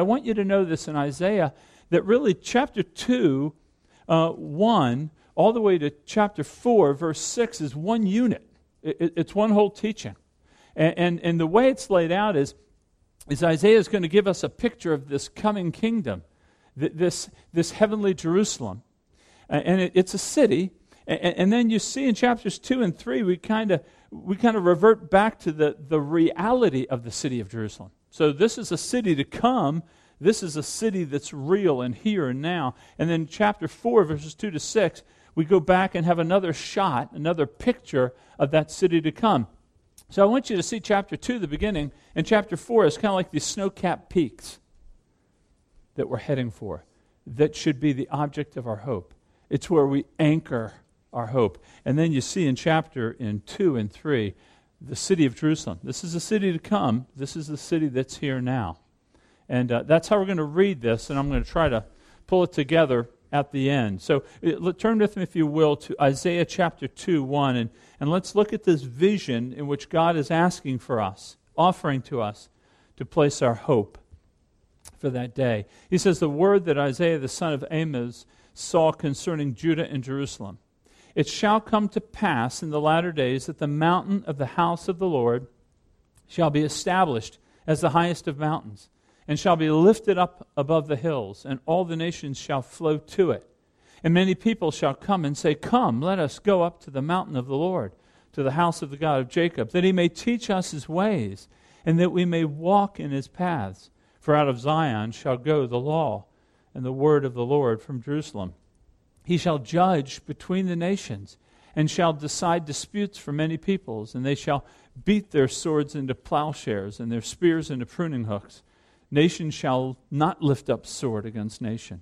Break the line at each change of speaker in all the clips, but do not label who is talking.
I want you to know this in Isaiah that really chapter 2, uh, 1, all the way to chapter 4, verse 6 is one unit. It, it, it's one whole teaching. And, and, and, the way it's laid out is, is Isaiah is going to give us a picture of this coming kingdom, this, this heavenly Jerusalem. And it, it's a city. And, and then you see in chapters 2 and 3, we kind of we kind of revert back to the, the reality of the city of Jerusalem. So this is a city to come. This is a city that's real and here and now. And then chapter 4, verses 2 to 6, we go back and have another shot, another picture of that city to come. So I want you to see chapter 2, the beginning, and chapter 4 is kind of like these snow capped peaks that we're heading for, that should be the object of our hope. It's where we anchor our hope. And then you see in chapter in 2 and 3 the city of Jerusalem. This is the city to come. This is the city that's here now. And uh, that's how we're going to read this, and I'm going to try to pull it together at the end. So uh, turn with me, if you will, to Isaiah chapter 2, 1, and, and let's look at this vision in which God is asking for us, offering to us to place our hope for that day. He says, The word that Isaiah the son of Amos saw concerning Judah and Jerusalem. It shall come to pass in the latter days that the mountain of the house of the Lord shall be established as the highest of mountains, and shall be lifted up above the hills, and all the nations shall flow to it. And many people shall come and say, Come, let us go up to the mountain of the Lord, to the house of the God of Jacob, that he may teach us his ways, and that we may walk in his paths. For out of Zion shall go the law and the word of the Lord from Jerusalem. He shall judge between the nations and shall decide disputes for many peoples, and they shall beat their swords into plowshares and their spears into pruning hooks. Nation shall not lift up sword against nation,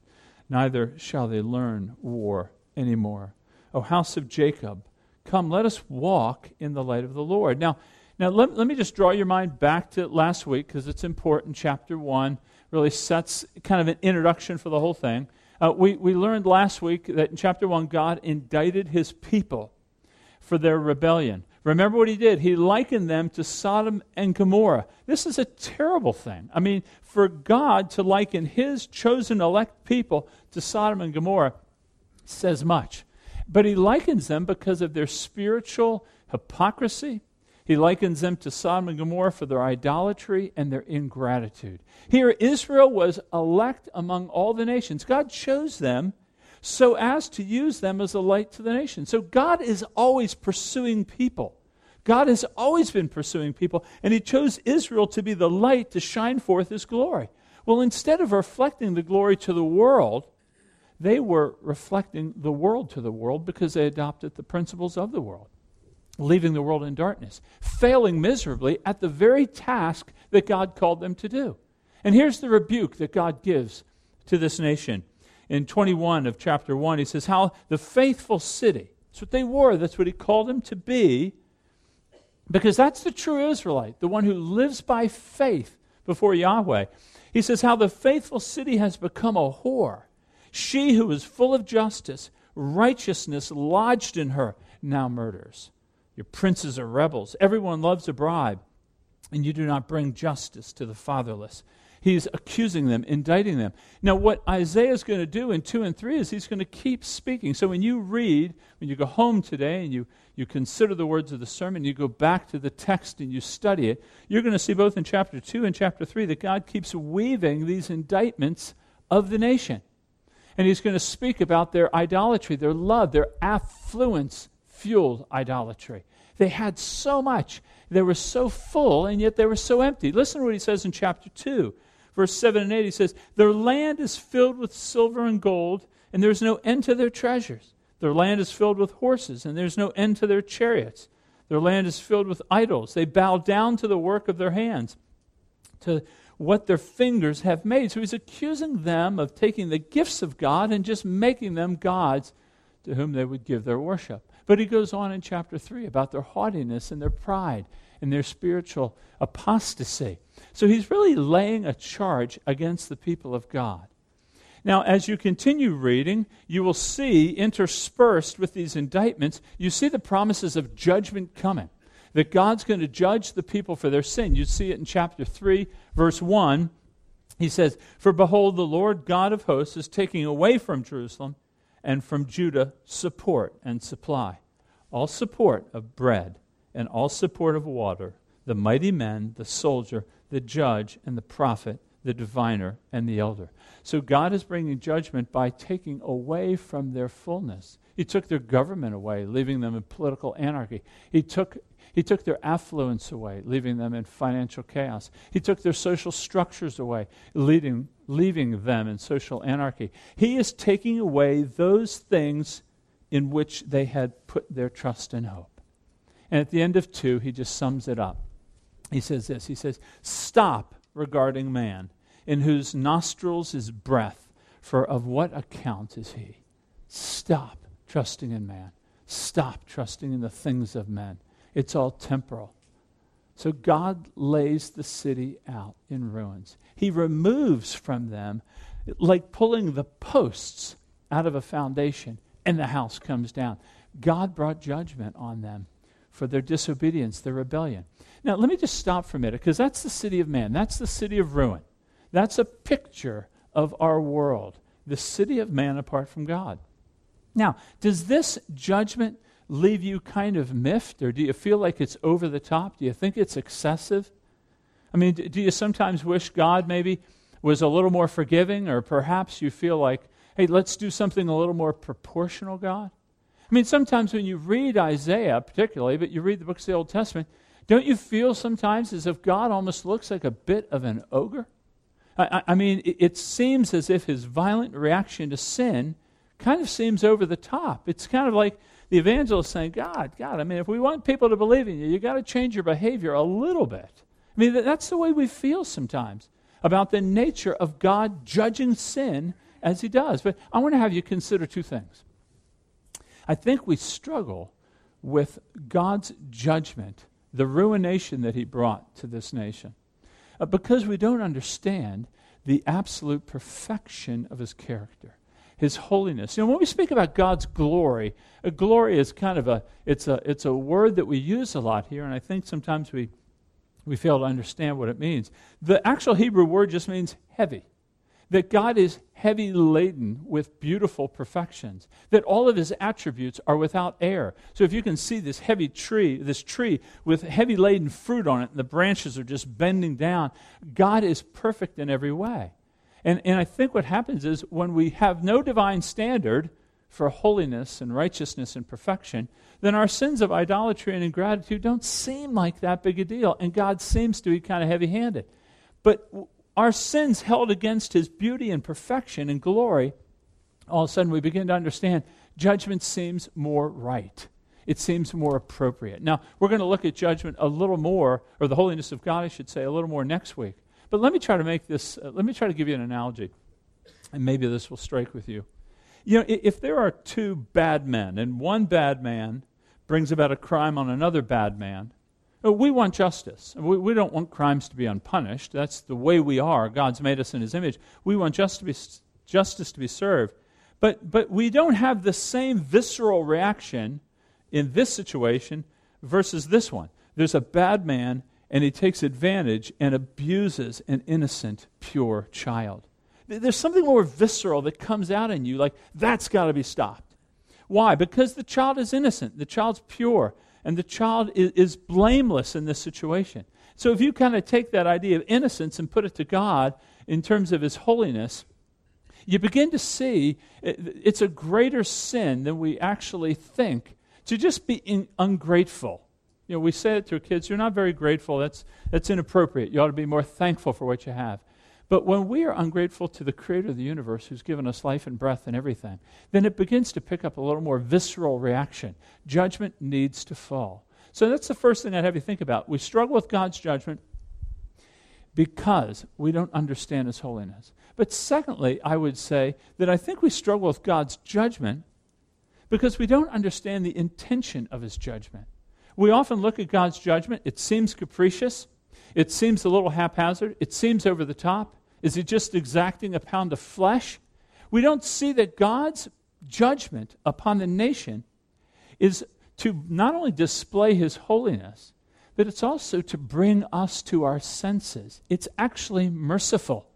neither shall they learn war any more. O house of Jacob, come, let us walk in the light of the Lord. Now, now let, let me just draw your mind back to last week because it's important. Chapter 1 really sets kind of an introduction for the whole thing. Uh, we, we learned last week that in chapter 1, God indicted his people for their rebellion. Remember what he did? He likened them to Sodom and Gomorrah. This is a terrible thing. I mean, for God to liken his chosen elect people to Sodom and Gomorrah says much. But he likens them because of their spiritual hypocrisy he likens them to Sodom and Gomorrah for their idolatry and their ingratitude. Here, Israel was elect among all the nations. God chose them so as to use them as a light to the nations. So God is always pursuing people. God has always been pursuing people, and He chose Israel to be the light to shine forth His glory. Well, instead of reflecting the glory to the world, they were reflecting the world to the world because they adopted the principles of the world leaving the world in darkness, failing miserably at the very task that God called them to do. And here's the rebuke that God gives to this nation. In 21 of chapter 1, he says, How the faithful city, that's what they were, that's what he called them to be, because that's the true Israelite, the one who lives by faith before Yahweh. He says, How the faithful city has become a whore. She who is full of justice, righteousness lodged in her, now murders. Your princes are rebels. Everyone loves a bribe, and you do not bring justice to the fatherless. He's accusing them, indicting them. Now, what Isaiah is going to do in 2 and 3 is he's going to keep speaking. So when you read, when you go home today and you, you consider the words of the sermon, you go back to the text and you study it, you're going to see both in chapter 2 and chapter 3 that God keeps weaving these indictments of the nation. And he's going to speak about their idolatry, their love, their affluence fueled idolatry. They had so much. They were so full, and yet they were so empty. Listen to what he says in chapter 2, verse 7 and 8. He says, Their land is filled with silver and gold, and there's no end to their treasures. Their land is filled with horses, and there's no end to their chariots. Their land is filled with idols. They bow down to the work of their hands, to what their fingers have made. So he's accusing them of taking the gifts of God and just making them gods to whom they would give their worship. But he goes on in chapter 3 about their haughtiness and their pride and their spiritual apostasy. So he's really laying a charge against the people of God. Now, as you continue reading, you will see interspersed with these indictments, you see the promises of judgment coming. That God's going to judge the people for their sin. You see it in chapter 3, verse 1. He says, For behold, the Lord God of hosts is taking away from Jerusalem and from Judah support and supply, all support of bread and all support of water, the mighty men, the soldier, the judge, and the prophet, the diviner, and the elder. So God is bringing judgment by taking away from their fullness. He took their government away, leaving them in political anarchy. He took he took their affluence away, leaving them in financial chaos. He took their social structures away, leading, leaving them in social anarchy. He is taking away those things in which they had put their trust and hope. And at the end of 2, he just sums it up. He says this He says, Stop regarding man, in whose nostrils is breath, for of what account is he? Stop trusting in man. Stop trusting in the things of men. It's all temporal. So God lays the city out in ruins. He removes from them, like pulling the posts out of a foundation, and the house comes down. God brought judgment on them for their disobedience, their rebellion. Now, let me just stop for a minute, because that's the city of man. That's the city of ruin. That's a picture of our world, the city of man apart from God. Now, does this judgment leave you kind of miffed, or do you feel like it's over the top? Do you think it's excessive? I mean, do you sometimes wish God maybe was a little more forgiving, or perhaps you feel like, hey, let's do something a little more proportional, God? I mean, sometimes when you read Isaiah, particularly, but you read the books of the Old Testament, don't you feel sometimes as if God almost looks like a bit of an ogre? I, I mean, it, it seems as if his violent reaction to sin kind of seems over the top. It's kind of like the evangelist saying, God, God, I mean, if we want people to believe in you, you got to change your behavior a little bit. I mean, that's the way we feel sometimes about the nature of God judging sin as he does. But I want to have you consider two things. I think we struggle with God's judgment, the ruination that he brought to this nation, uh, because we don't understand the absolute perfection of his character his holiness. You know, when we speak about God's glory, a glory is kind of a it's a it's a word that we use a lot here, and I think sometimes we we fail to understand what it means. The actual Hebrew word just means heavy. That God is heavy laden with beautiful perfections. That all of his attributes are without error. So if you can see this heavy tree, this tree with heavy laden fruit on it, and the branches are just bending down, God is perfect in every way. And, and I think what happens is when we have no divine standard for holiness and righteousness and perfection, then our sins of idolatry and ingratitude don't seem like that big a deal. And God seems to be kind of heavy handed. But our sins held against his beauty and perfection and glory, all of a sudden we begin to understand judgment seems more right. It seems more appropriate. Now, we're going to look at judgment a little more, or the holiness of God, I should say, a little more next week. But let me try to make this, uh, let me try to give you an analogy, and maybe this will strike with you. You know, if there are two bad men, and one bad man brings about a crime on another bad man, uh, we want justice. We, we don't want crimes to be unpunished. That's the way we are. God's made us in His image. We want just to be, justice to be served. But, but we don't have the same visceral reaction in this situation versus this one. There's a bad man and he takes advantage and abuses an innocent, pure child. There's something more visceral that comes out in you, like, that's got to be stopped. Why? Because the child is innocent, the child's pure, and the child is, is blameless in this situation. So if you kind of take that idea of innocence and put it to God in terms of his holiness, you begin to see eh, it's a greater sin than we actually think to just be in, ungrateful you know, we say it to our kids, you're not very grateful. That's, that's inappropriate. You ought to be more thankful for what you have. But when we are ungrateful to the creator of the universe who's given us life and breath and everything, then it begins to pick up a little more visceral reaction. Judgment needs to fall. So that's the first thing I'd have you think about. We struggle with God's judgment because we don't understand his holiness. But secondly, I would say that I think we struggle with God's judgment because we don't understand the intention of his judgment. We often look at God's judgment, it seems capricious, it seems a little haphazard, it seems over the top. Is he just exacting a pound of flesh? We don't see that God's judgment upon the nation is to not only display his holiness, but it's also to bring us to our senses. It's actually merciful.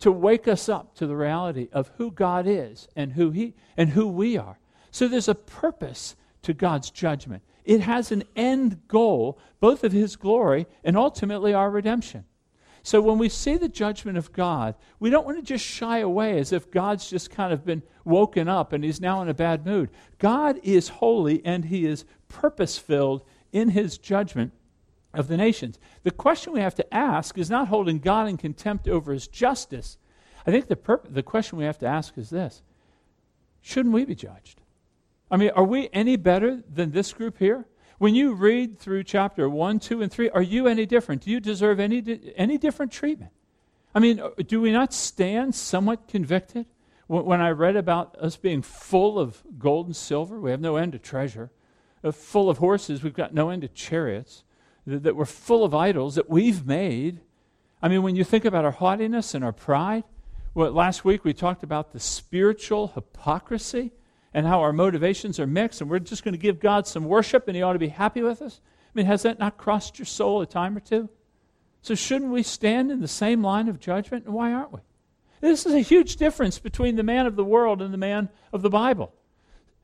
to wake us up to the reality of who God is and who He and who we are. So there's a purpose to God's judgment. It has an end goal, both of His glory and ultimately our redemption. So when we see the judgment of God, we don't want to just shy away as if God's just kind of been woken up and he's now in a bad mood. God is holy and he is purpose filled in his judgment of the nations. The question we have to ask is not holding God in contempt over his justice. I think the, purpose, the question we have to ask is this Shouldn't we be judged? I mean, are we any better than this group here? When you read through chapter 1, 2, and 3, are you any different? Do you deserve any, any different treatment? I mean, uh, do we not stand somewhat convicted? When I read about us being full of gold and silver, we have no end of treasure. Uh, full of horses, we've got no end of chariots. That we're full of idols that we've made. I mean, when you think about our haughtiness and our pride, last week we talked about the spiritual hypocrisy and how our motivations are mixed, and we're just going to give God some worship and He ought to be happy with us? I mean, has that not crossed your soul a time or two? So, shouldn't we stand in the same line of judgment? And why aren't we? This is a huge difference between the man of the world and the man of the Bible.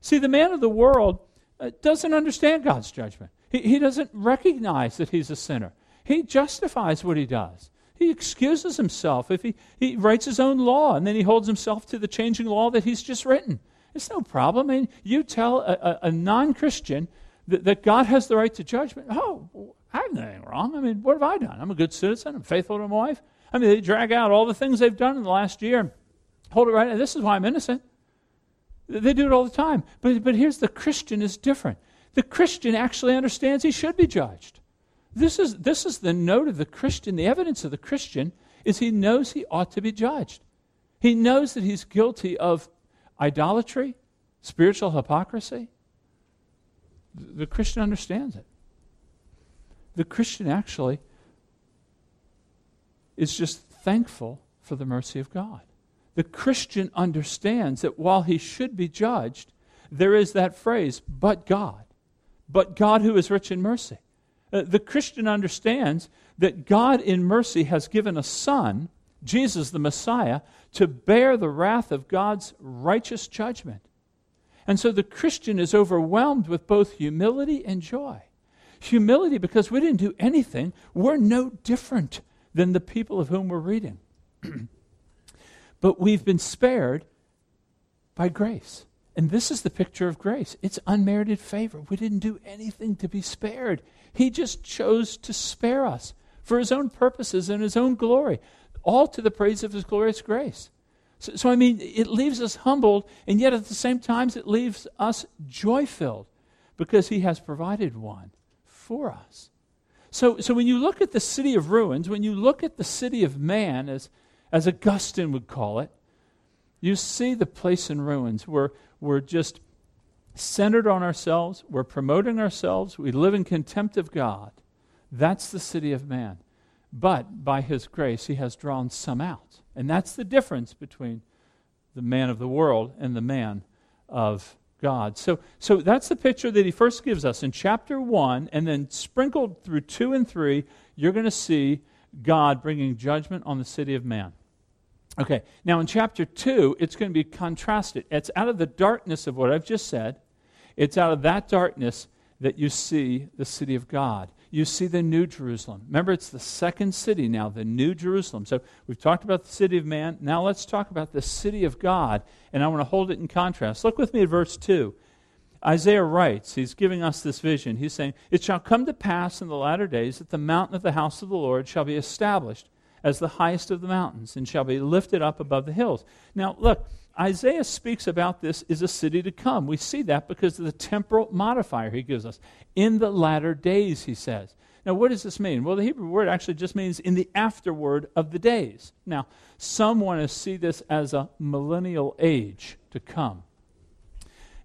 See, the man of the world uh, doesn't understand God's judgment, he, he doesn't recognize that he's a sinner. He justifies what he does. He excuses himself if he, he writes his own law and then he holds himself to the changing law that he's just written. It's no problem. I mean, you tell a, a, a non Christian that, that, God has the right to judgment. Oh, I have nothing wrong. I mean, what have I done? I'm a good citizen. I'm faithful to my wife. I mean, they drag out all the things they've done in the last year and hold it right. This is why I'm innocent. They do it all the time. But, but here's the Christian is different. The Christian actually understands he should be judged. This is, this is the note of the Christian. The evidence of the Christian is he knows he ought to be judged. He knows that he's guilty of idolatry, spiritual hypocrisy. The Christian understands it. The Christian actually is just thankful for the mercy of God. The Christian understands that while he should be judged, there is that phrase, but God. But God who is rich in mercy. Uh, the Christian understands that God in mercy has given a son, Jesus the Messiah, to bear the wrath of God's righteous judgment. And so the Christian is overwhelmed with both humility and joy. Humility because we didn't do anything, we're no different than the people of whom we're reading. but we've been spared by grace. And this is the picture of grace it's unmerited favor. We didn't do anything to be spared, He just chose to spare us for His own purposes and His own glory all to the praise of his glorious grace. So, so, I mean, it leaves us humbled, and yet at the same time, it leaves us joy filled because he has provided one for us. So, so when you look at the city of ruins, when you look at the city of man, as, as Augustine would call it, you see the place in ruins where we're just centered on ourselves, we're promoting ourselves, we live in contempt of God. That's the city of man. But by his grace, he has drawn some out. And that's the difference between the man of the world and the man of God. So, so that's the picture that he first gives us in chapter 1, and then sprinkled through 2 and 3, you're going to see God bringing judgment on the city of man. Okay, now in chapter 2, it's going to be contrasted. It's out of the darkness of what I've just said, it's out of that darkness that you see the city of God you see the New Jerusalem. Remember, it's the second city now, the New Jerusalem. So we've talked about the city of man. Now let's talk about the city of God, and I want to hold it in contrast. Look with me at verse 2. Isaiah writes, he's giving us this vision. He's saying, It shall come to pass in the latter days that the mountain of the house of the Lord shall be established as the highest of the mountains and shall be lifted up above the hills. Now, look, Isaiah speaks about this as a city to come. We see that because of the temporal modifier he gives us. In the latter days, he says. Now, what does this mean? Well, the Hebrew word actually just means in the afterward of the days. Now, some want to see this as a millennial age to come.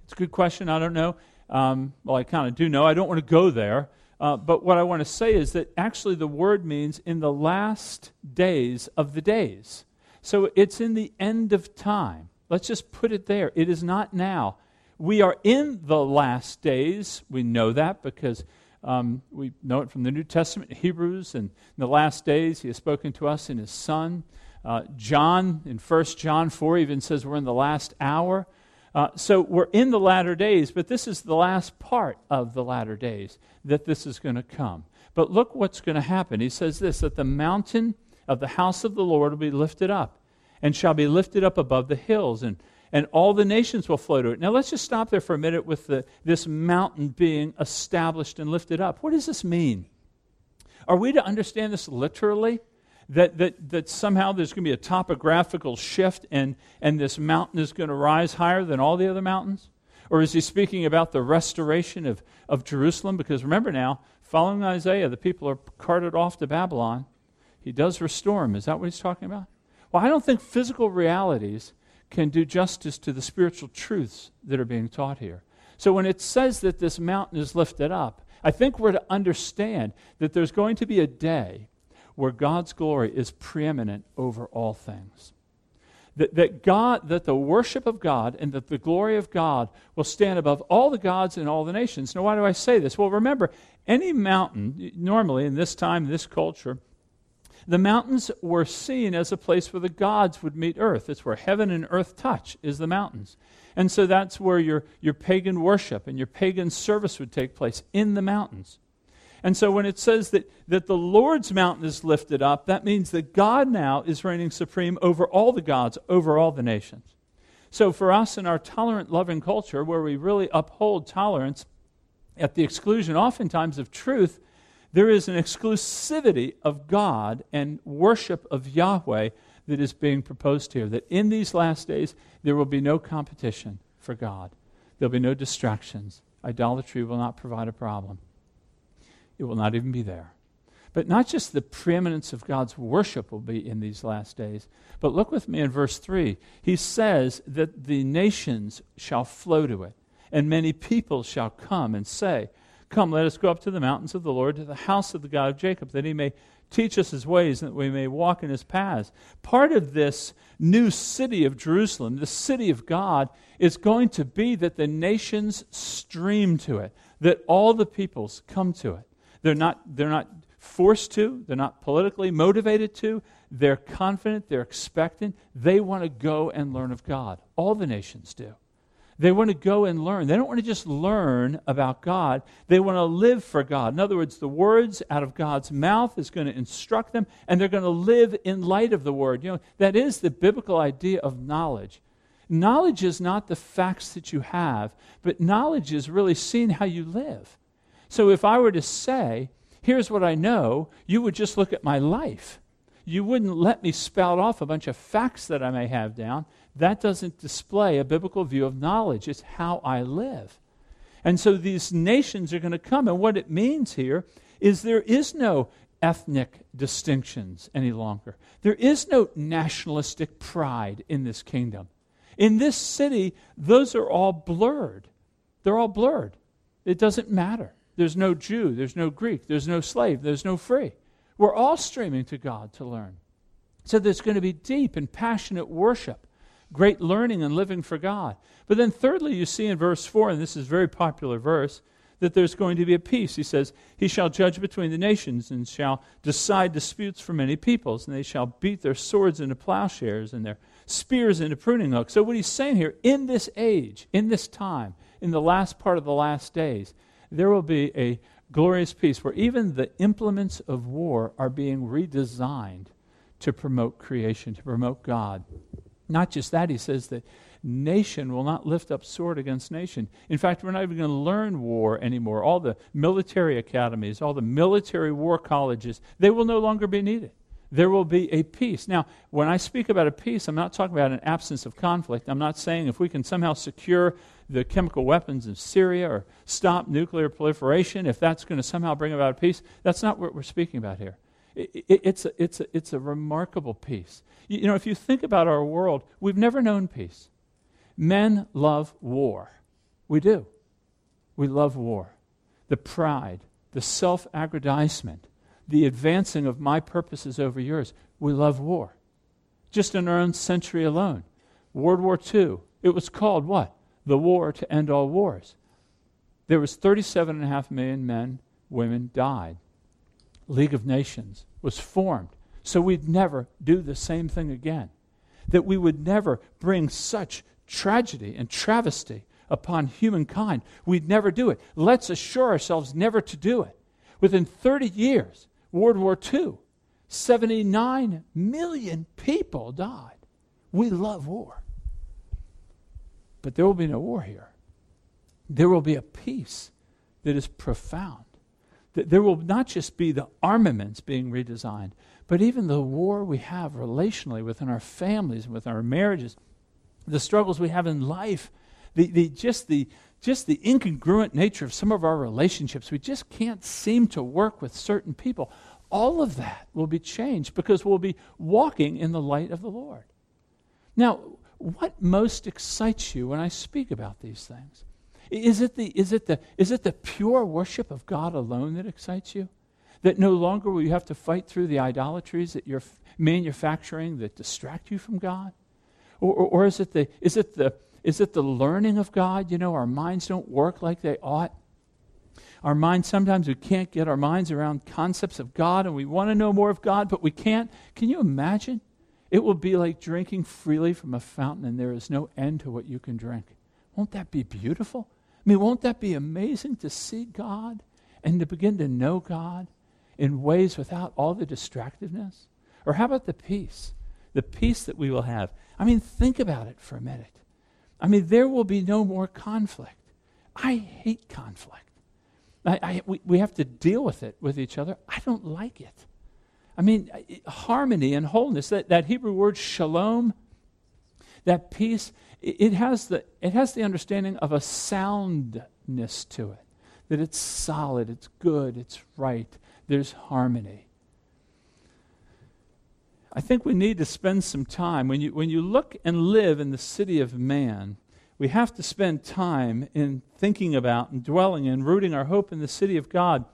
It's a good question. I don't know. Um, well, I kind of do know. I don't want to go there. Uh, but what I want to say is that actually the word means in the last days of the days. So it's in the end of time. Let's just put it there. It is not now. We are in the last days. We know that because um, we know it from the New Testament, Hebrews, and in the last days, He has spoken to us in His Son. Uh, John, in 1 John 4, even says we're in the last hour. Uh, so we're in the latter days, but this is the last part of the latter days that this is going to come. But look what's going to happen. He says this that the mountain of the house of the Lord will be lifted up and shall be lifted up above the hills, and, and all the nations will flow to it. Now let's just stop there for a minute with the, this mountain being established and lifted up. What does this mean? Are we to understand this literally? that, that, that somehow there's going to be a topographical shift and, and this mountain is going to rise higher than all the other mountains? Or is he speaking about the restoration of, of Jerusalem? Because remember now, following Isaiah, the people are carted off to Babylon. He does restore them. Is that what he's talking about? Well, I don't think physical realities can do justice to the spiritual truths that are being taught here. So when it says that this mountain is lifted up, I think we're to understand that there's going to be a day where God's glory is preeminent over all things. That, that God, that the worship of God and that the glory of God will stand above all the gods and all the nations. Now, why do I say this? Well, remember, any mountain, normally in this time, this culture, the mountains were seen as a place where the gods would meet earth. It's where heaven and earth touch, is the mountains. And so that's where your, your pagan worship and your pagan service would take place, in the mountains. And so when it says that, that the Lord's mountain is lifted up, that means that God now is reigning supreme over all the gods, over all the nations. So for us in our tolerant, loving culture, where we really uphold tolerance at the exclusion oftentimes of truth, there is an exclusivity of God and worship of Yahweh that is being proposed here. That in these last days, there will be no competition for God, there'll be no distractions. Idolatry will not provide a problem. It will not even be there. But not just the preeminence of God's worship will be in these last days, but look with me in verse 3. He says that the nations shall flow to it, and many people shall come and say, Come, let us go up to the mountains of the Lord, to the house of the God of Jacob, that he may teach us his ways, and that we may walk in his paths. Part of this new city of Jerusalem, the city of God, is going to be that the nations stream to it, that all the peoples come to it. They're not, they're not forced to, they're not politically motivated to. They're confident, they're expectant. They want to go and learn of God. All the nations do. They want to go and learn. They don't want to just learn about God. They want to live for God. In other words, the words out of God's mouth is going to instruct them, and they're going to live in light of the word. You know, that is the biblical idea of knowledge. Knowledge is not the facts that you have, but knowledge is really seeing how you live. So if I were to say, here's what I know, you would just look at my life. You wouldn't let me spout off a bunch of facts that I may have down. That doesn't display a biblical view of knowledge. It's how I live. And so these nations are going to come. And what it means here is there is no ethnic distinctions any longer. There is no nationalistic pride in this kingdom. In this city, those are all blurred. They're all blurred. It doesn't matter. There's no Jew, there's no Greek, there's no slave, there's no free. We're all streaming to God to learn. So there's going to be deep and passionate worship, great learning and living for God. But then, thirdly, you see in verse 4, and this is a very popular verse, that there's going to be a peace. He says, He shall judge between the nations and shall decide disputes for many peoples, and they shall beat their swords into plowshares and their spears into pruning hooks. So, what he's saying here, in this age, in this time, in the last part of the last days, there will be a glorious peace where even the implements of war are being redesigned to promote creation, to promote God. Not just that, he says that nation will not lift up sword against nation. In fact, we're not even going to learn war anymore. All the military academies, all the military war colleges, they will no longer be needed. There will be a peace. Now, when I speak about a peace, I'm not talking about an absence of conflict. I'm not saying if we can somehow secure the chemical weapons of Syria or stop nuclear proliferation, if that's going to somehow bring about peace, that's not what we're speaking about here. It, it, it's, a, it's, a, it's a remarkable peace. You, you know, if you think about our world, we've never known peace. Men love war. We do. We love war. The pride, the self aggrandizement, the advancing of my purposes over yours. We love war. Just in our own century alone, World War II, it was called what? the war to end all wars. There was 37.5 million men, women died. League of Nations was formed so we'd never do the same thing again. That we would never bring such tragedy and travesty upon humankind. We'd never do it. Let's assure ourselves never to do it. Within 30 years, World War II, 79 million people died. We love war. But there will be no war here. There will be a peace that is profound. That there will not just be the armaments being redesigned, but even the war we have relationally within our families and with our marriages, the struggles we have in life, the, the, just, the, just the incongruent nature of some of our relationships. We just can't seem to work with certain people. All of that will be changed because we'll be walking in the light of the Lord. Now, what most excites you when I speak about these things? Is it the, is it the, is it the pure worship of God alone that excites you? That no longer will you have to fight through the idolatries that you're manufacturing that distract you from God? Or, or, or is, it the, is, it the, is it the learning of God? You know, our minds don't work like they ought. Our minds, sometimes we can't get our minds around concepts of God and we want to know more of God, but we can't. Can you imagine? It will be like drinking freely from a fountain and there is no end to what you can drink. Won't that be beautiful? I mean, won't that be amazing to see God and to begin to know God in ways without all the distractiveness? Or how about the peace? The peace that we will have. I mean, think about it for a minute. I mean, there will be no more conflict. I hate conflict. I, I, we, we have to deal with it with each other. I don't like it. I mean, harmony and wholeness, that, that Hebrew word shalom, that peace, it, has the, it has the understanding of a soundness to it, that it's solid, it's good, it's right, there's harmony. I think we need to spend some time. When you, when you look and live in the city of man, we have to spend time in thinking about and dwelling and rooting our hope in the city of God.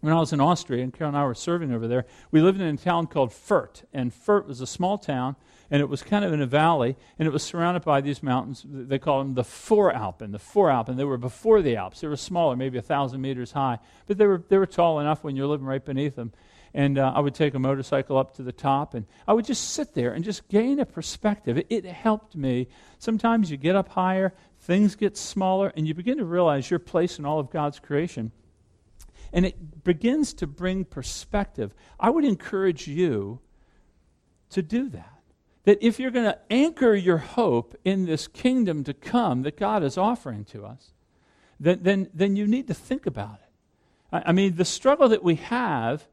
When I was in Austria, and Carol and I were serving over there, we lived in a town called Fürth. And Fürth was a small town, and it was kind of in a valley, and it was surrounded by these mountains. They call them the Voralpen, the Voralpen. They were before the Alps. They were smaller, maybe a thousand meters high, but they were, they were tall enough when you're living right beneath them and uh, I would take a motorcycle up to the top, and I would just sit there and just gain a perspective. It, it helped me. Sometimes you get up higher, things get smaller, and you begin to realize your place in all of God's creation. And it begins to bring perspective. I would encourage you to do that. That if you're going to anchor your hope in this kingdom to come that God is offering to us, then, then, then you need to think about it. I, I mean, the struggle that we have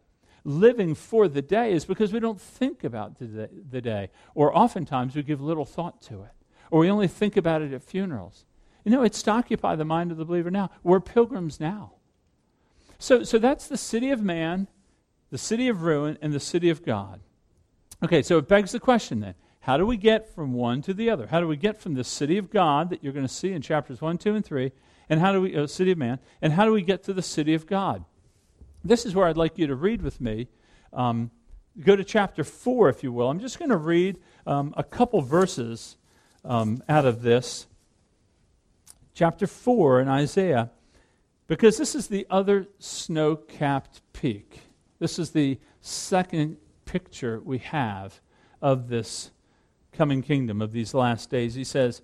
living for the day is because we don't think about the, the day. Or oftentimes we give little thought to it. Or we only think about it at funerals. You know, it's to occupy the mind of the believer now. We're pilgrims now. So, so that's the city of man, the city of ruin, and the city of God. Okay, so it begs the question then how do we get from one to the other? How do we get from the city of God that you're going to see in chapters 1, 2, and 3, and how do we, uh, city of man, and how do we get to the city of God? This is where I'd like you to read with me. Um, go to chapter 4, if you will. I'm just going to read um, a couple verses um, out of this. Chapter 4 in Isaiah, because this is the other snow capped peak. This is the second picture we have of this coming kingdom, of these last days. He says,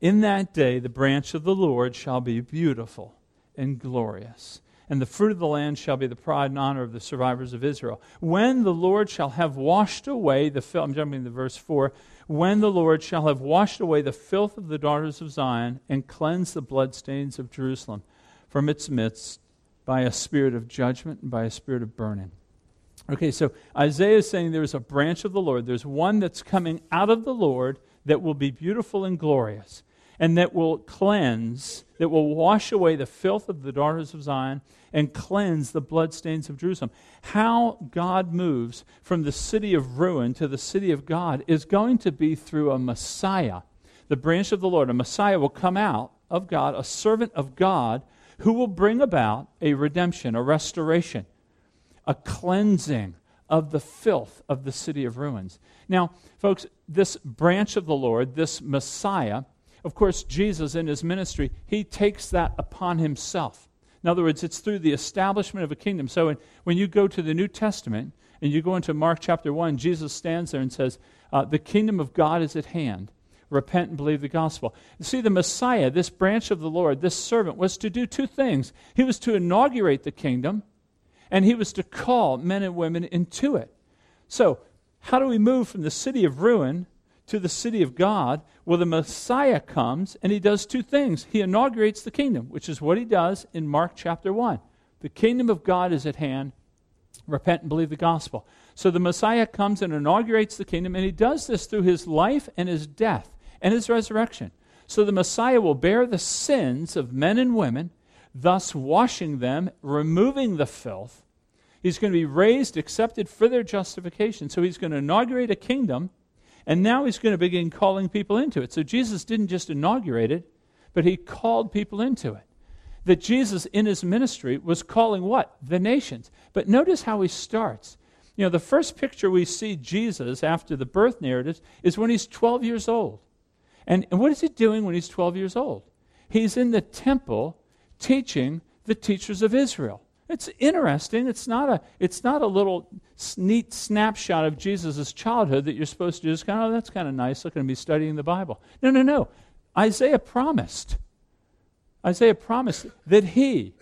In that day the branch of the Lord shall be beautiful and glorious and the fruit of the land shall be the pride and honor of the survivors of Israel. When the Lord shall have washed away the filth, I'm jumping to verse 4. When the Lord shall have washed away the filth of the daughters of Zion and cleansed the bloodstains of Jerusalem from its midst by a spirit of judgment and by a spirit of burning. Okay, so Isaiah is saying there's a branch of the Lord. There's one that's coming out of the Lord that will be beautiful and glorious and that will cleanse, that will wash away the filth of the daughters of Zion and cleanse the bloodstains of Jerusalem. How God moves from the city of ruin to the city of God is going to be through a Messiah, the branch of the Lord. A Messiah will come out of God, a servant of God, who will bring about a redemption, a restoration, a cleansing of the filth of the city of ruins. Now, folks, this branch of the Lord, this Messiah, of course, Jesus in his ministry, he takes that upon himself. In other words, it's through the establishment of a kingdom. So when, when you go to the New Testament and you go into Mark chapter 1, Jesus stands there and says, uh, The kingdom of God is at hand. Repent and believe the gospel. You see, the Messiah, this branch of the Lord, this servant, was to do two things. He was to inaugurate the kingdom, and he was to call men and women into it. So, how do we move from the city of ruin to the city of God? Well, the Messiah comes and he does two things. He inaugurates the kingdom, which is what he does in Mark chapter 1. The kingdom of God is at hand. Repent and believe the gospel. So the Messiah comes and inaugurates the kingdom, and he does this through his life and his death and his resurrection. So the Messiah will bear the sins of men and women, thus washing them, removing the filth. He's going to be raised, accepted for their justification. So he's going to inaugurate a kingdom and now he's going to begin calling people into it. So Jesus didn't just inaugurate it, but he called people into it. That Jesus in his ministry was calling what? The nations. But notice how he starts. You know, the first picture we see Jesus after the birth narratives is when he's 12 years old. And, and what is he doing when he's 12 years old? He's in the temple teaching the teachers of Israel. It's interesting. It's not a, it's not a little neat snapshot of Jesus' childhood that you're supposed to just kind of, oh, that's kind of nice. Look at me studying the Bible. No, no, no. Isaiah promised. Isaiah promised that he,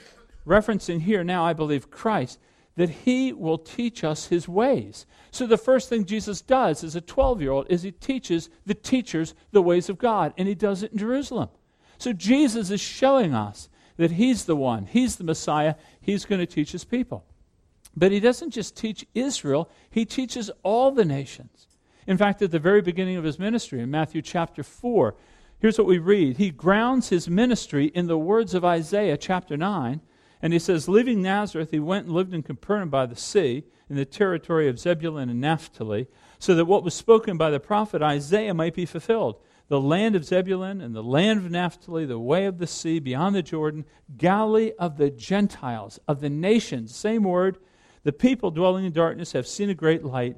referencing here now, I believe, Christ, that he will teach us his ways. So the first thing Jesus does as a 12 year old is he teaches the teachers the ways of God, and he does it in Jerusalem. So Jesus is showing us that he's the one, he's the Messiah, he's going to teach his people. But he doesn't just teach Israel, he teaches all the nations. In fact, at the very beginning of his ministry, in Matthew chapter 4, here's what we read. He grounds his ministry in the words of Isaiah chapter 9. And he says, Leaving Nazareth, he went and lived in Capernaum by the sea, in the territory of Zebulun and Naphtali, so that what was spoken by the prophet Isaiah might be fulfilled the land of Zebulun and the land of Naphtali, the way of the sea beyond the Jordan, Galilee of the Gentiles, of the nations. Same word. The people dwelling in darkness have seen a great light,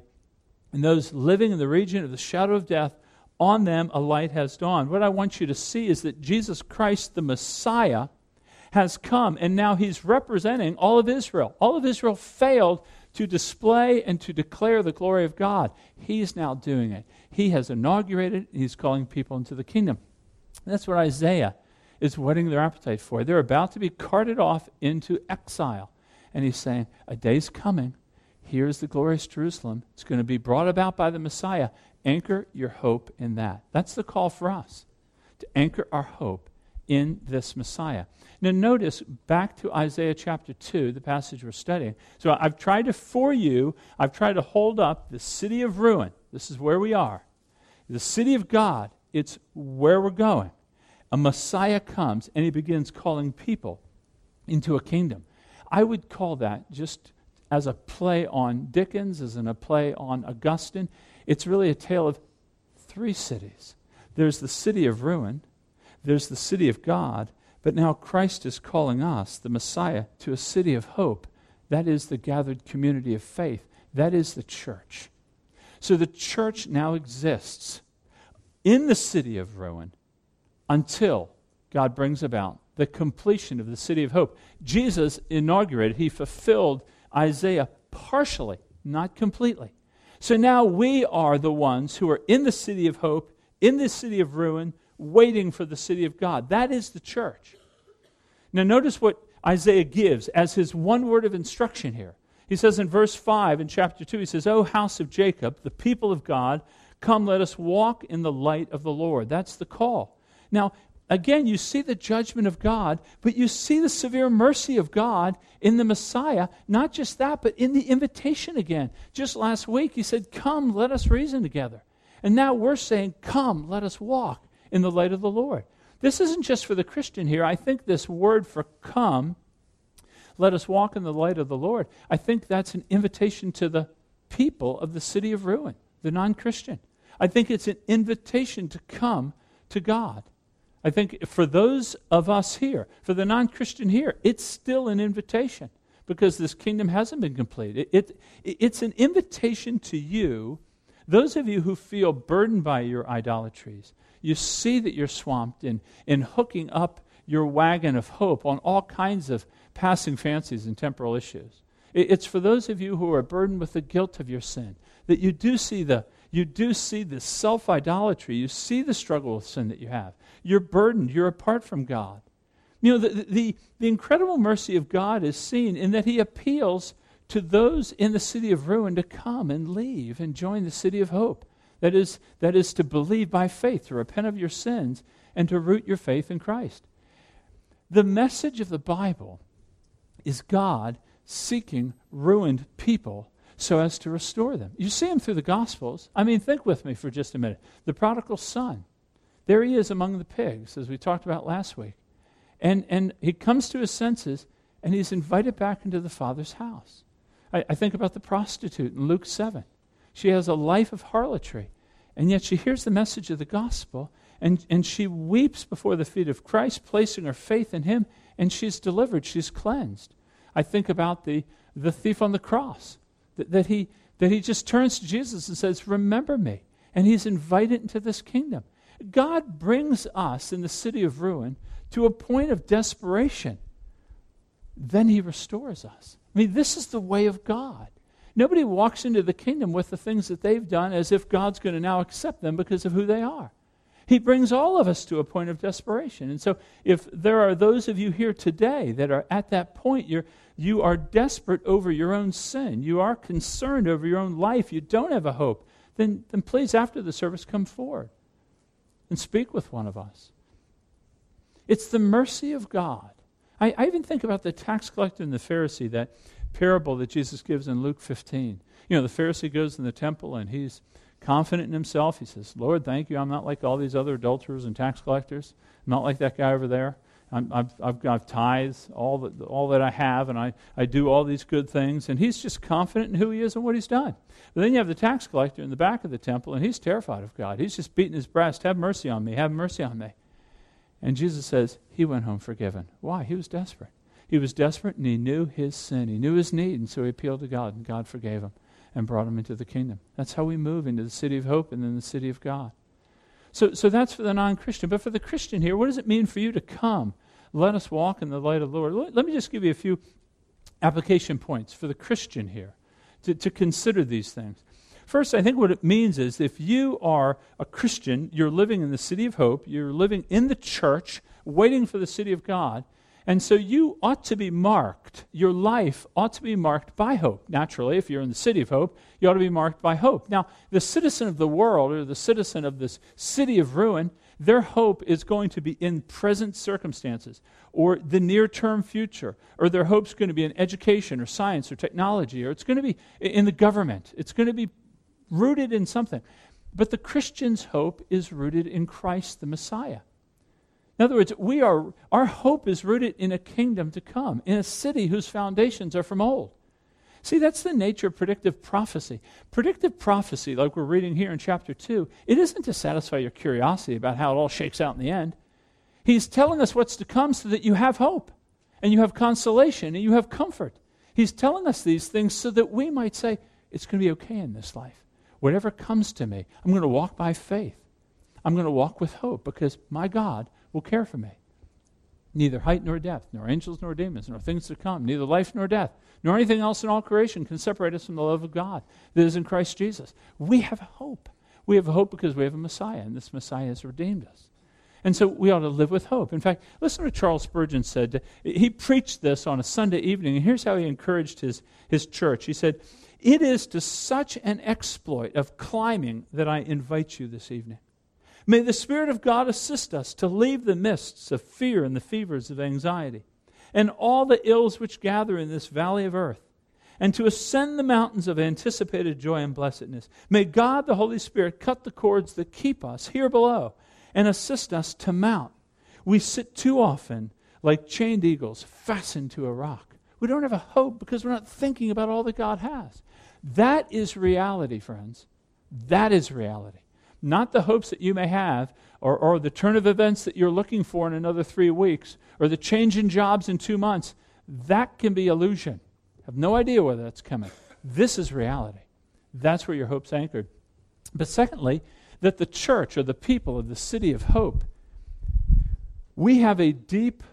and those living in the region of the shadow of death, on them a light has dawned. What I want you to see is that Jesus Christ, the Messiah, has come, and now he's representing all of Israel. All of Israel failed to display and to declare the glory of God. He's now doing it. He has inaugurated, he's calling people into the kingdom. That's what Isaiah is whetting their appetite for. They're about to be carted off into exile. And he's saying, A day's coming. Here's the glorious Jerusalem. It's going to be brought about by the Messiah. Anchor your hope in that. That's the call for us to anchor our hope in this Messiah. Now, notice back to Isaiah chapter 2, the passage we're studying. So, I've tried to, for you, I've tried to hold up the city of ruin. This is where we are. The city of God, it's where we're going. A Messiah comes and he begins calling people into a kingdom. I would call that just as a play on Dickens, as in a play on Augustine. It's really a tale of three cities. There's the city of ruin, there's the city of God, but now Christ is calling us, the Messiah, to a city of hope. That is the gathered community of faith. That is the church. So the church now exists in the city of ruin until God brings about the completion of the city of hope. Jesus inaugurated, he fulfilled Isaiah partially, not completely. So now we are the ones who are in the city of hope, in the city of ruin, waiting for the city of God. That is the church. Now, notice what Isaiah gives as his one word of instruction here. He says in verse 5 in chapter 2, he says, O house of Jacob, the people of God, come, let us walk in the light of the Lord. That's the call. Now, again, you see the judgment of God, but you see the severe mercy of God in the Messiah. Not just that, but in the invitation again. Just last week, he said, Come, let us reason together. And now we're saying, Come, let us walk in the light of the Lord. This isn't just for the Christian here. I think this word for come, let us walk in the light of the Lord, I think that's an invitation to the people of the city of ruin, the non Christian. I think it's an invitation to come to God. I think for those of us here, for the non Christian here, it's still an invitation because this kingdom hasn't been completed. It, it, it's an invitation to you, those of you who feel burdened by your idolatries, you see that you're swamped in, in hooking up your wagon of hope on all kinds of passing fancies and temporal issues. It's for those of you who are burdened with the guilt of your sin, that you do see the you do see the self idolatry. You see the struggle with sin that you have. You're burdened. You're apart from God. You know, the, the, the incredible mercy of God is seen in that He appeals to those in the city of ruin to come and leave and join the city of hope. That is, that is to believe by faith, to repent of your sins, and to root your faith in Christ. The message of the Bible is God seeking ruined people so as to restore them. You see him through the Gospels. I mean, think with me for just a minute. The prodigal son, there he is among the pigs, as we talked about last week. And, and he comes to his senses and he's invited back into the Father's house. I, I think about the prostitute in Luke 7. She has a life of harlotry, and yet she hears the message of the gospel and, and she weeps before the feet of Christ, placing her faith in him, and she's delivered, she's cleansed. I think about the, the thief on the cross that, that, he, that he just turns to Jesus and says, Remember me. And he's invited into this kingdom. God brings us in the city of ruin to a point of desperation. Then he restores us. I mean, this is the way of God. Nobody walks into the kingdom with the things that they've done as if God's going to now accept them because of who they are. He brings all of us to a point of desperation. And so, if there are those of you here today that are at that point, you're, you are desperate over your own sin, you are concerned over your own life, you don't have a hope, then, then please, after the service, come forward and speak with one of us. It's the mercy of God. I, I even think about the tax collector and the Pharisee, that parable that Jesus gives in Luke 15. You know, the Pharisee goes in the temple and he's confident in himself. He says, Lord, thank you. I'm not like all these other adulterers and tax collectors. I'm not like that guy over there. i have I've got tithes, all that, all that I have, and I, I do all these good things. And he's just confident in who he is and what he's done. But then you have the tax collector in the back of the temple, and he's terrified of God. He's just beating his breast, Have mercy on me, have mercy on me. And Jesus says, He went home forgiven. Why? He was desperate. He was desperate, and he knew his sin. He knew his need, and so he appealed to God, and God forgave him and brought him into the kingdom. That's how we move into the city of hope and then the city of God. So, so that's for the non Christian. But for the Christian here, what does it mean for you to come? Let us walk in the light of the Lord. Let, me just give you a few application points for the Christian here to, to consider these things. First, I think what it means is if you are a Christian, you're living in the city of hope, you're living in the church, waiting for the city of God, and so you ought to be marked, your life ought to be marked by hope. Naturally, if you're in the city of hope, you ought to be marked by hope. Now, the citizen of the world or the citizen of this city of ruin, their hope is going to be in present circumstances or the near term future, or their hope's going to be in education or science or technology, or it's going to be in the government. It's going to be rooted in something. But the Christian's hope is rooted in Christ the Messiah. In other words, we are, our hope is rooted in a kingdom to come, in a city whose foundations are from old. See, that's the nature of predictive prophecy. Predictive prophecy, like we're reading here in chapter 2, it isn't to satisfy your curiosity about how it all shakes out in the end. He's telling us what's to come so that you have hope, and you have consolation, and you have comfort. He's telling us these things so that we might say, it's going to be okay in this life. Whatever comes to me, I'm going to walk by faith. I'm going to walk with hope because my God will care for me. Neither height nor depth, nor angels nor demons, nor things to come, neither life nor death, nor anything else in all creation can separate us from the love of God that is in Christ Jesus. We have hope. We have hope because we have a Messiah, and this Messiah has redeemed us. And so we ought to live with hope. In fact, listen to what Charles Spurgeon said. He preached this on a Sunday evening, and here's how he encouraged his, his church. He said, It is to such an exploit of climbing that I invite you this evening. May the Spirit of God assist us to leave the mists of fear and the fevers of anxiety and all the ills which gather in this valley of earth and to ascend the mountains of anticipated joy and blessedness. May God, the Holy Spirit, cut the cords that keep us here below and assist us to mount. We sit too often like chained eagles fastened to a rock. We don't have a hope because we're not thinking about all that God has. That is reality, friends. That is reality not the hopes that you may have, or, or the turn of events that you're looking for in another three weeks, or the change in jobs in two months. That can be illusion. Have no idea whether that's coming. This is reality. That's where your hope's anchored. But secondly, that the church or the people of the city of hope, we have a deep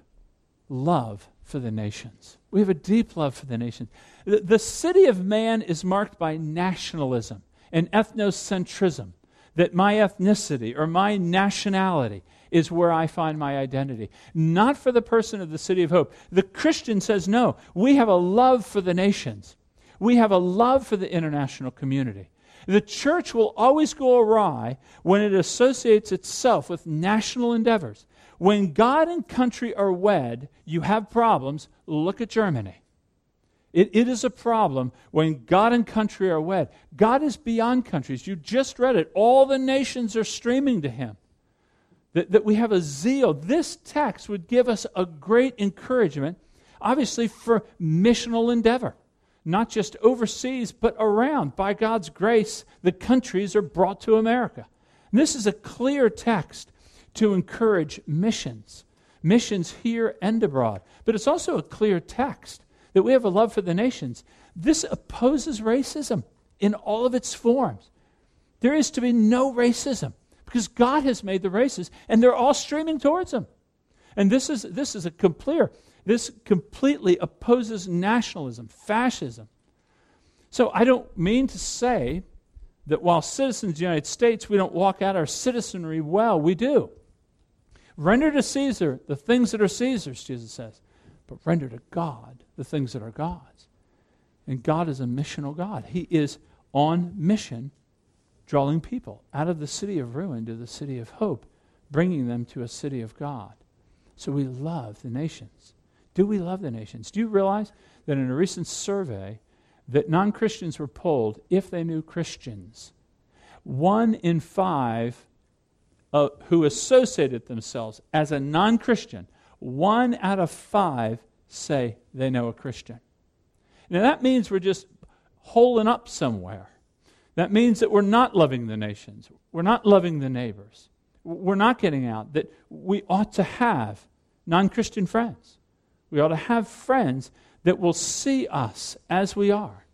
love for the nations. We have a deep love for the nations. The, the city of man is marked by nationalism and ethnocentrism, that my ethnicity or my nationality is where I find my identity. Not for the person of the city of hope. The Christian says, no, we have a love for the nations, we have a love for the international community. The church will always go awry when it associates itself with national endeavors. When God and country are wed, you have problems. Look at Germany. It, it is a problem when God and country are wed. God is beyond countries. You just read it. All the nations are streaming to him. That, that we have a zeal. This text would give us a great encouragement, obviously, for missional endeavor. Not just overseas, but around. By God's grace, the countries are brought to America. And this is a clear text to encourage missions, missions here and abroad. But it's also a clear text that we have a love for the nations. This opposes racism in all of its forms. There is to be no racism because God has made the races and they're all streaming towards him. And this is, this is a complete, this completely opposes nationalism, fascism. So I don't mean to say that while citizens of the United States, we don't walk out our citizenry well. We do. Render to Caesar the things that are Caesar's, Jesus says, but render to God the things that are God's. And God is a missional God. He is on mission, drawing people out of the city of ruin to the city of hope, bringing them to a city of God. So we love the nations. Do we love the nations? Do you realize that in a recent survey that non-Christians were polled if they knew Christians? One in five uh, who associated themselves as a non-Christian, one out of five say they know a Christian. Now, that means we're just holing up somewhere. That means that we're not loving the nations. We're not loving the neighbors. We're not getting out that we ought to have non Christian friends. We ought to have friends that will see us as we are.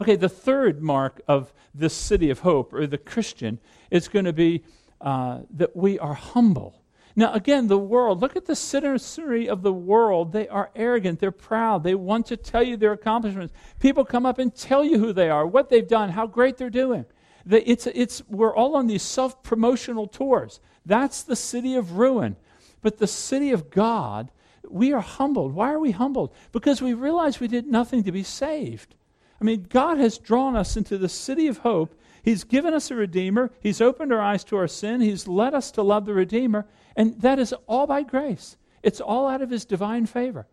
Okay, the third mark of this city of hope, or the Christian, is going to be uh, that we are humble. Now, again, the world, look at the citizenry of the world. They are arrogant. They're proud. They want to tell you their accomplishments. People come up and tell you who they are, what they've done, how great they're doing. It's, it's, we're all on these self promotional tours. That's the city of ruin. But the city of God, we are humbled. Why are we humbled? Because we realize we did nothing to be saved. I mean, God has drawn us into the city of hope. He's given us a Redeemer. He's opened our eyes to our sin. He's led us to love the Redeemer. And that is all by grace. It's all out of His divine favor.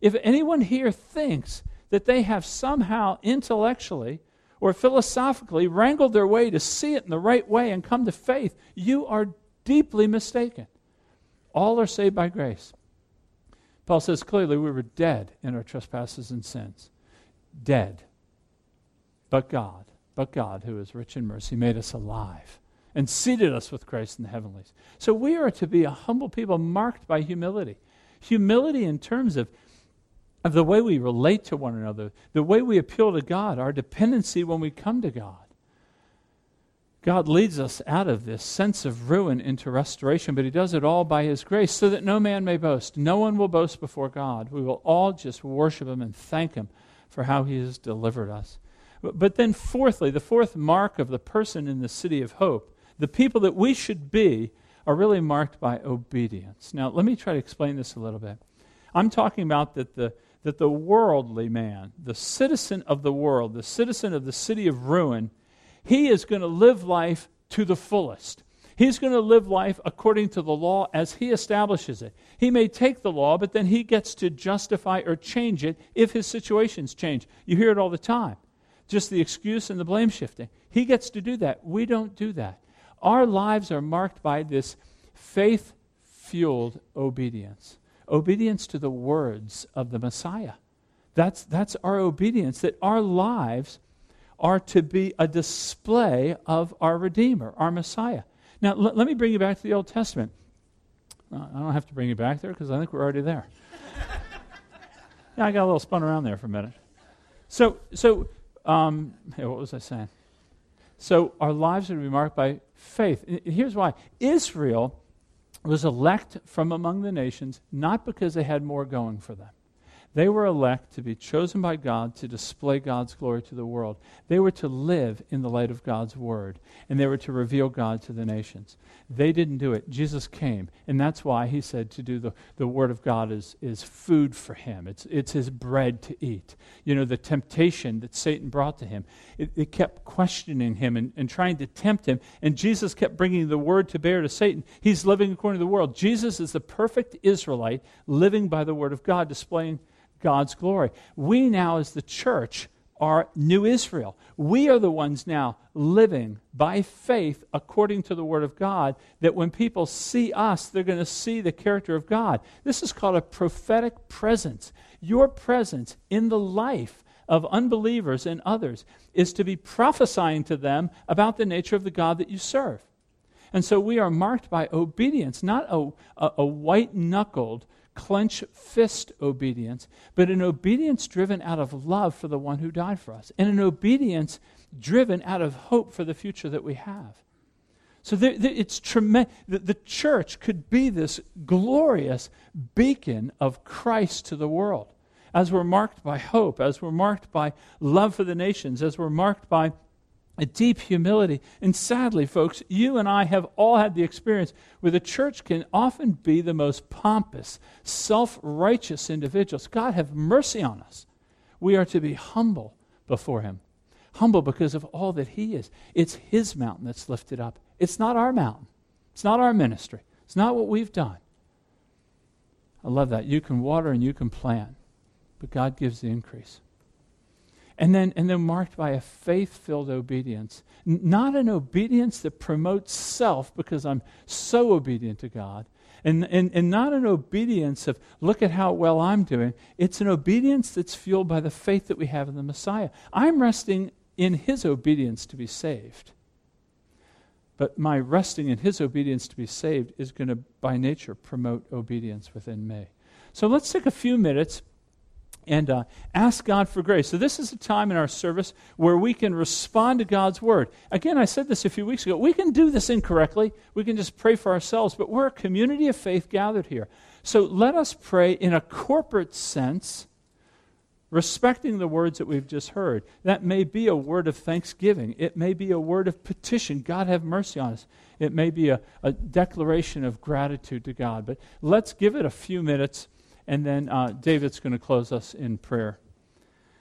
If anyone here thinks that they have somehow intellectually or philosophically wrangled their way to see it in the right way and come to faith, you are deeply mistaken. All are saved by grace. Paul says clearly we were dead in our trespasses and sins. Dead. But God, but God, who is rich in mercy, made us alive and seated us with Christ in the heavenlies. So we are to be a humble people marked by humility. Humility in terms of, of the way we relate to one another, the way we appeal to God, our dependency when we come to God. God leads us out of this sense of ruin into restoration, but He does it all by His grace so that no man may boast. No one will boast before God. We will all just worship Him and thank Him for how He has delivered us. But, then, fourthly, the fourth mark of the person in the city of hope the people that we should be are really marked by obedience. Now, let me try to explain this a little bit. I'm talking about that the, that the worldly man, the citizen of the world, the citizen of the city of ruin, he is going to live life to the fullest. He's going to live life according to the law as he establishes it. He may take the law, but then he gets to justify or change it if his situations change. You hear it all the time. Just the excuse and the blame shifting. He gets to do that. We don't do that. Our lives are marked by this faith fueled obedience obedience to the words of the Messiah. That's, that's our obedience, that our lives are to be a display of our Redeemer, our Messiah. Now, l- let me bring you back to the Old Testament. Uh, I don't have to bring you back there because I think we're already there. yeah, I got a little spun around there for a minute. So, so um, what was I saying? So, our lives are to be marked by faith. Here's why Israel was elect from among the nations, not because they had more going for them. They were elect to be chosen by God to display God's glory to the world. They were to live in the light of God's word, and they were to reveal God to the nations. They didn't do it. Jesus came, and that's why he said to do the, the word of God is, is food for him. It's, it's his bread to eat. You know, the temptation that Satan brought to him, it, it kept questioning him and, and trying to tempt him, and Jesus kept bringing the word to bear to Satan. He's living according to the world. Jesus is the perfect Israelite living by the word of God, displaying God's glory. We now, as the church, are new Israel. We are the ones now living by faith according to the Word of God, that when people see us, they're going to see the character of God. This is called a prophetic presence. Your presence in the life of unbelievers and others is to be prophesying to them about the nature of the God that you serve. And so we are marked by obedience, not a, a, a white knuckled, clench fist obedience, but an obedience driven out of love for the one who died for us, and an obedience driven out of hope for the future that we have. So there, there, it's tremendous. The, the church could be this glorious beacon of Christ to the world. As we're marked by hope, as we're marked by love for the nations, as we're marked by a deep humility. And sadly, folks, you and I have all had the experience where the church can often be the most pompous, self righteous individuals. God, have mercy on us. We are to be humble before Him. Humble because of all that He is. It's His mountain that's lifted up. It's not our mountain, it's not our ministry, it's not what we've done. I love that. You can water and you can plant, but God gives the increase. And then, and then marked by a faith filled obedience. N- not an obedience that promotes self because I'm so obedient to God. And, and, and not an obedience of, look at how well I'm doing. It's an obedience that's fueled by the faith that we have in the Messiah. I'm resting in his obedience to be saved. But my resting in his obedience to be saved is going to, by nature, promote obedience within me. So let's take a few minutes and uh, ask God for grace. So, this is a time in our service where we can respond to God's word. Again, I said this a few weeks ago. We can do this incorrectly, we can just pray for ourselves, but we're a community of faith gathered here. So, let us pray in a corporate sense, respecting the words that we've just heard. That may be a word of thanksgiving, it may be a word of petition. God, have mercy on us. It may be a, a declaration of gratitude to God. But let's give it a few minutes and then uh, David's going to close us in prayer.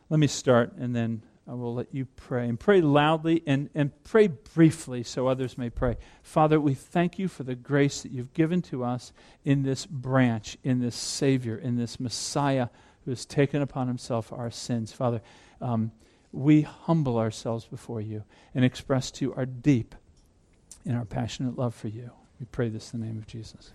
Let me start, and then I will let you pray. And pray loudly and, and pray briefly so others may pray. Father, we thank you for the grace that you've given to us in this branch, in this Savior, in this Messiah who has taken upon himself our sins. Father, um, we humble ourselves before you and express to you our deep and our passionate love for you. We pray this in the name of Jesus.